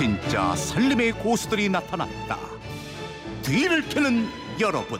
진짜 살림의 고수들이 나타났다. 뒤를 캐는 여러분.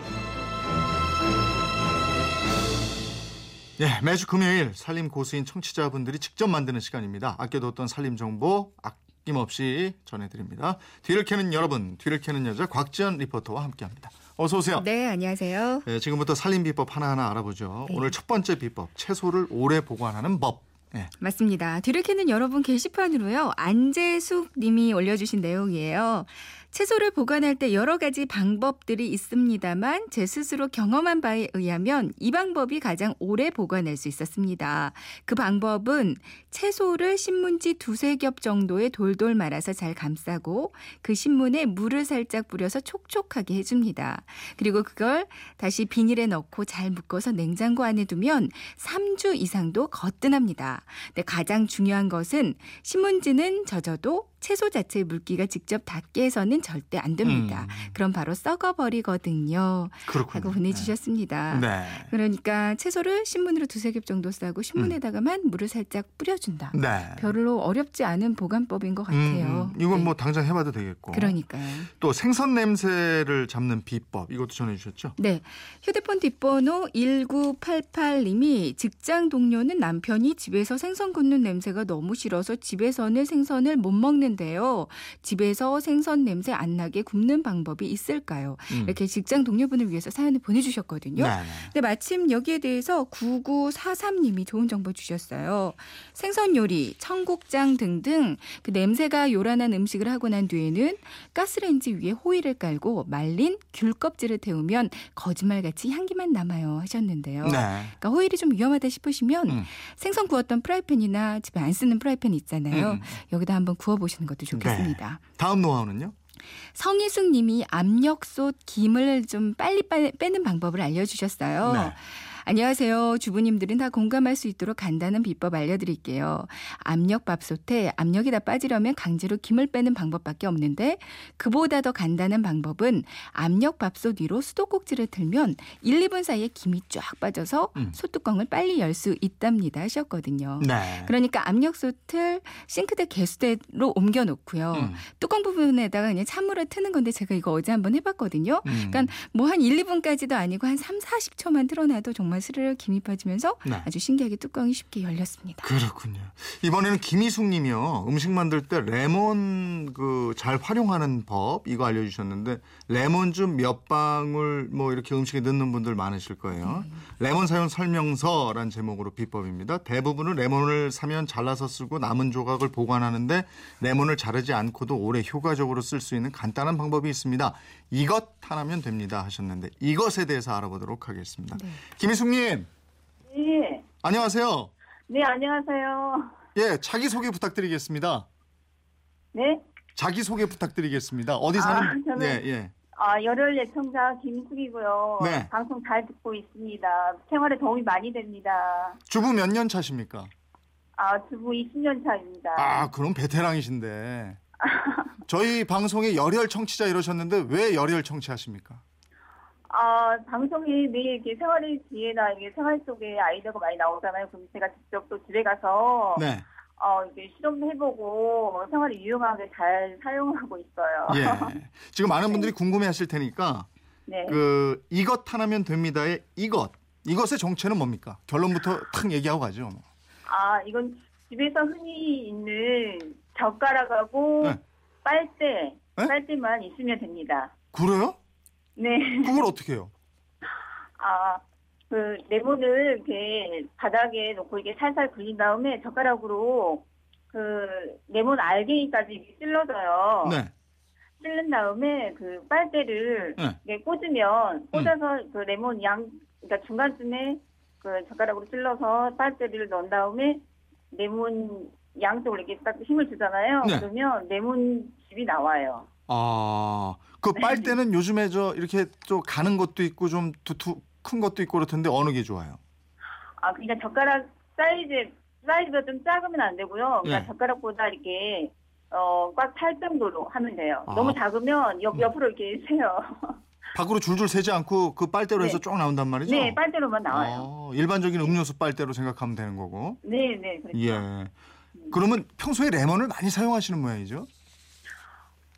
예, 매주 금요일 살림 고수인 청취자분들이 직접 만드는 시간입니다. 아껴뒀던 살림 정보 아낌없이 전해드립니다. 뒤를 캐는 여러분, 뒤를 캐는 여자 곽지연 리포터와 함께합니다. 어서 오세요. 네, 안녕하세요. 예, 지금부터 살림 비법 하나하나 알아보죠. 네. 오늘 첫 번째 비법, 채소를 오래 보관하는 법. 예, 맞습니다. 캐는 여러분 게시판으로요. 안재숙 님이 올려주신 내용이에요. 채소를 보관할 때 여러 가지 방법들이 있습니다만 제 스스로 경험한 바에 의하면 이 방법이 가장 오래 보관할 수 있었습니다. 그 방법은 채소를 신문지 두세 겹 정도의 돌돌 말아서 잘 감싸고 그 신문에 물을 살짝 뿌려서 촉촉하게 해줍니다. 그리고 그걸 다시 비닐에 넣고 잘 묶어서 냉장고 안에 두면 3주 이상도 거뜬합니다. 근데 가장 중요한 것은 신문지는 젖어도 채소 자체의 물기가 직접 닿게 해서는 절대 안 됩니다. 음. 그럼 바로 썩어버리거든요. 그렇군요. 하고 보내주셨습니다. 네. 그러니까 채소를 신문으로 두세 겹 정도 싸고 신문에다가만 물을 살짝 뿌려준다. 네. 별로 어렵지 않은 보관법인 것 같아요. 음, 음. 이건 네. 뭐 당장 해봐도 되겠고. 그러니까요. 또 생선 냄새를 잡는 비법 이것도 전해주셨죠? 네. 휴대폰 뒷번호 1988님이 직장 동료는 남편이 집에서 생선 굽는 냄새가 너무 싫어서 집에서는 생선을 못 먹는 데요. 집에서 생선 냄새 안 나게 굽는 방법이 있을까요? 음. 이렇게 직장 동료분을 위해서 사연을 보내주셨거든요. 네. 근데 마침 여기에 대해서 9943님이 좋은 정보 주셨어요. 생선 요리, 청국장 등등 그 냄새가 요란한 음식을 하고 난 뒤에는 가스레인지 위에 호일을 깔고 말린 귤 껍질을 태우면 거짓말같이 향기만 남아요 하셨는데요. 네. 그러니까 호일이 좀 위험하다 싶으시면 음. 생선 구웠던 프라이팬이나 집에 안 쓰는 프라이팬 있잖아요. 음. 여기다 한번 구워보시는 것도 좋겠습니다. 다음 노하우는요? 성희숙 님이 압력솥 김을 좀 빨리 빨리 빼는 방법을 알려주셨어요. 네. 안녕하세요. 주부님들은 다 공감할 수 있도록 간단한 비법 알려드릴게요. 압력 밥솥에 압력이 다 빠지려면 강제로 김을 빼는 방법밖에 없는데 그보다 더 간단한 방법은 압력 밥솥 위로 수도꼭지를 틀면 1, 2분 사이에 김이 쫙 빠져서 음. 솥뚜껑을 빨리 열 수 있답니다 하셨거든요. 네. 그러니까 압력솥을 싱크대 개수대로 옮겨 놓고요. 음. 뚜껑 부분에다가 그냥 찬물을 트는 건데 제가 이거 어제 한번 해봤거든요. 음. 그러니까 뭐 한 1, 2분까지도 아니고 한 3, 40초만 틀어놔도 정말 스르르 김이 빠지면서 네. 아주 신기하게 뚜껑이 쉽게 열렸습니다. 그렇군요. 이번에는 김희숙 님이요. 음식 만들 때 레몬 그 잘 활용하는 법 이거 알려주셨는데 레몬즙 몇 방울 뭐 이렇게 음식에 넣는 분들 많으실 거예요. 레몬 사용 설명서란 제목으로 비법입니다. 대부분은 레몬을 사면 잘라서 쓰고 남은 조각을 보관하는데 레몬을 자르지 않고도 오래 효과적으로 쓸 수 있는 간단한 방법이 있습니다. 이것 하나면 됩니다 하셨는데 이것에 대해서 알아보도록 하겠습니다. 네. 김희숙 님 네. 안녕하세요. 네, 안녕하세요. 예, 자기 소개 부탁드리겠습니다. 네. 자기 소개 부탁드리겠습니다. 어디 아, 사는? 저는- 예, 예. 아, 열혈 예청자 김숙이고요. 네. 방송 잘 듣고 있습니다. 생활에 도움이 많이 됩니다. 주부 몇 년 차십니까? 아, 주부 20년 차입니다. 아, 그럼 베테랑이신데. 저희 방송에 열혈 청취자 이러셨는데 왜 열혈 청취하십니까? 아, 방송이 매일 이렇게 생활의 지혜나 이게 생활 속에 아이디어가 많이 나오잖아요. 그럼 제가 직접 또 집에 가서 네. 어, 이게 실험해보고 생활에 유용하게 잘 사용하고 있어요. 예. 지금 많은 분들이 궁금해 하실 테니까 네. 그 이것 하나면 됩니다의 이것. 이것의 정체는 뭡니까? 결론부터 탁 얘기하고 가죠. 뭐. 아, 이건 집에서 흔히 있는 젓가락하고 네. 빨대, 네? 빨대만 있으면 됩니다. 그래요? 네. 그걸 어떻게 해요? 아, 그 레몬을 이렇게 바닥에 놓고 이게 살살 굴린 다음에 젓가락으로 그 레몬 알갱이까지 찔러줘요. 네. 찔른 다음에 그 빨대를 네. 이렇게 꽂으면 꽂아서 그 레몬 양 그러니까 중간쯤에 그 젓가락으로 찔러서 빨대를 넣은 다음에 레몬 양쪽으로 이렇게 딱 힘을 주잖아요. 네. 그러면 레몬즙이 나와요. 아, 그 빨대는 요즘에 저 이렇게 또 가는 것도 있고 좀 두툼 큰 것도 있고 그렇던데 어느 게 좋아요? 아, 그러니까 젓가락 사이즈 사이즈가 좀 작으면 안 되고요. 그러니까 네. 젓가락보다 이렇게 어, 꽉 찰 정도로 하면 돼요. 아. 너무 작으면 옆, 음. 옆으로 이렇게 세요. 밖으로 줄줄 새지 않고 그 빨대로 해서 네. 쭉 나온단 말이죠? 네, 빨대로만 나와요. 아, 일반적인 음료수 빨대로 생각하면 되는 거고. 네, 네. 그렇죠. 예. 그러면 평소에 레몬을 많이 사용하시는 모양이죠?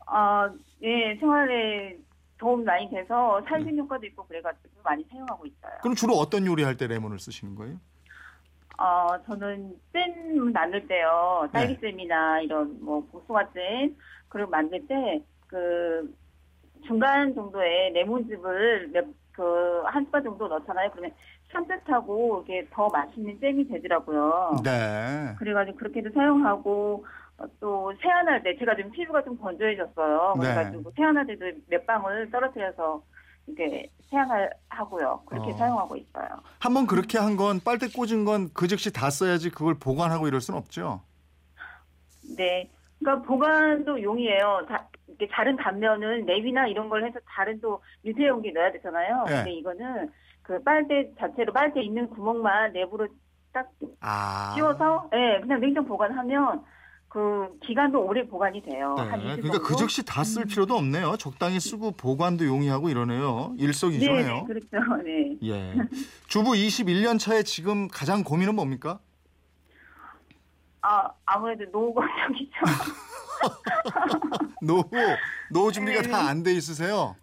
아, 예, 생활에 도움 많이 돼서 살균 효과도 있고 그래가지고 많이 사용하고 있어요. 그럼 주로 어떤 요리할 때 레몬을 쓰시는 거예요? 어, 저는 잼 만들 때요. 네. 딸기잼이나 이런 뭐 복숭아잼 그리고 만들 때 그 중간 정도의 레몬즙을 몇 그 한 스푼 정도 넣잖아요. 그러면 산뜻하고 이게 더 맛있는 잼이 되더라고요. 네. 그래가지고 그렇게도 사용하고 어, 또 세안할 때 제가 좀 피부가 좀 건조해졌어요. 네. 그래가지고 세안할 때도 몇 방울 떨어뜨려서 이렇게 세안을 하고요. 그렇게 어. 사용하고 있어요. 한 번 그렇게 한 건 빨대 꽂은 건 그 즉시 다 써야지 그걸 보관하고 이럴 수는 없죠. 네. 그러니까 보관도 용이에요. 다, 이렇게 다른 단면은 랩이나 이런 걸 해서 다른 또 유태 용기 넣어야 되잖아요. 네. 근데 이거는 그 빨대 자체로 빨대 있는 구멍만 랩으로 딱 아. 씌워서 예, 그냥 냉장 보관하면 그 기간도 오래 보관이 돼요. 네. 한 2주 그러니까. 그 즉시 다 쓸 필요도 없네요. 적당히 쓰고 보관도 용이하고 이러네요. 네, 일석이조네요. 네, 그렇죠. 네. 예. 주부 21년 차에 지금 가장 고민은 뭡니까? 아, 아무래도 노후 걱정이죠. 노후 노후 준비가 네. 다안 돼 있으세요.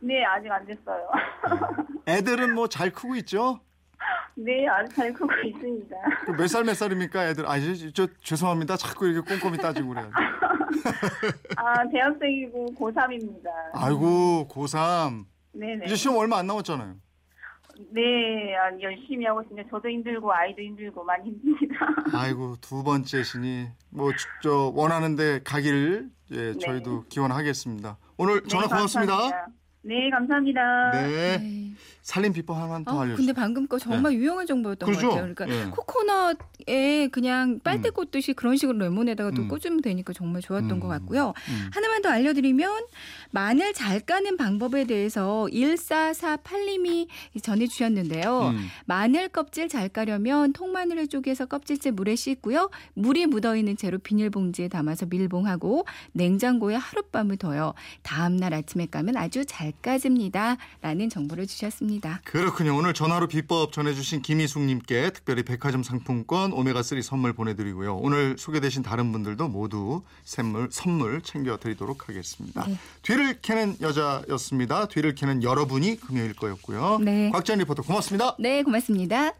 네, 아직 안 됐어요. 애들은 뭐 잘 크고 있죠? 네, 아직 잘 크고 있습니다. 몇 살 몇 살입니까 애들? 아, 저, 저 죄송합니다. 자꾸 이렇게 꼼꼼히 따지고 그래요. 아, 대학생이고 고3입니다. 아이고 고3 네네. 이제 시험 얼마 안 남았잖아요. 네, 아, 열심히 하고 있습니다. 저도 힘들고 아이도 힘들고 많이 힘듭니다. 아이고 두 번째 신이 뭐저 원하는데 가기를 예 네. 저희도 기원하겠습니다. 오늘 전화 네, 고맙습니다. 감사합니다. 네, 감사합니다. 네. 네. 살림 비법 하나만 더 아, 알려주세요. 근데 방금 거 정말 유용한 정보였던 그렇죠? 것 같아요. 그러니까 예. 코코넛에 그냥 빨대 꽂듯이 그런 식으로 레몬에다가 또 음. 꽂으면 되니까 정말 좋았던 음. 것 같고요. 음. 하나만 더 알려드리면 마늘 잘 까는 방법에 대해서 1448님이 전해주셨는데요. 음. 마늘 껍질 잘 까려면 통마늘을 쪼개서 껍질째 물에 씻고요. 물이 묻어있는 채로 비닐봉지에 담아서 밀봉하고 냉장고에 하룻밤을 둬요. 다음날 아침에 까면 아주 잘 까집니다. 라는 정보를 주셨습니다. 그렇군요. 오늘 전화로 비법 전해주신 김희숙님께 특별히 백화점 상품권 오메가3 선물 보내드리고요. 오늘 소개되신 다른 분들도 모두 선물, 선물 챙겨드리도록 하겠습니다. 네. 뒤를 캐는 여자였습니다. 뒤를 캐는 여러분이 금요일 거였고요. 네. 곽지연 리포터 고맙습니다. 네, 고맙습니다.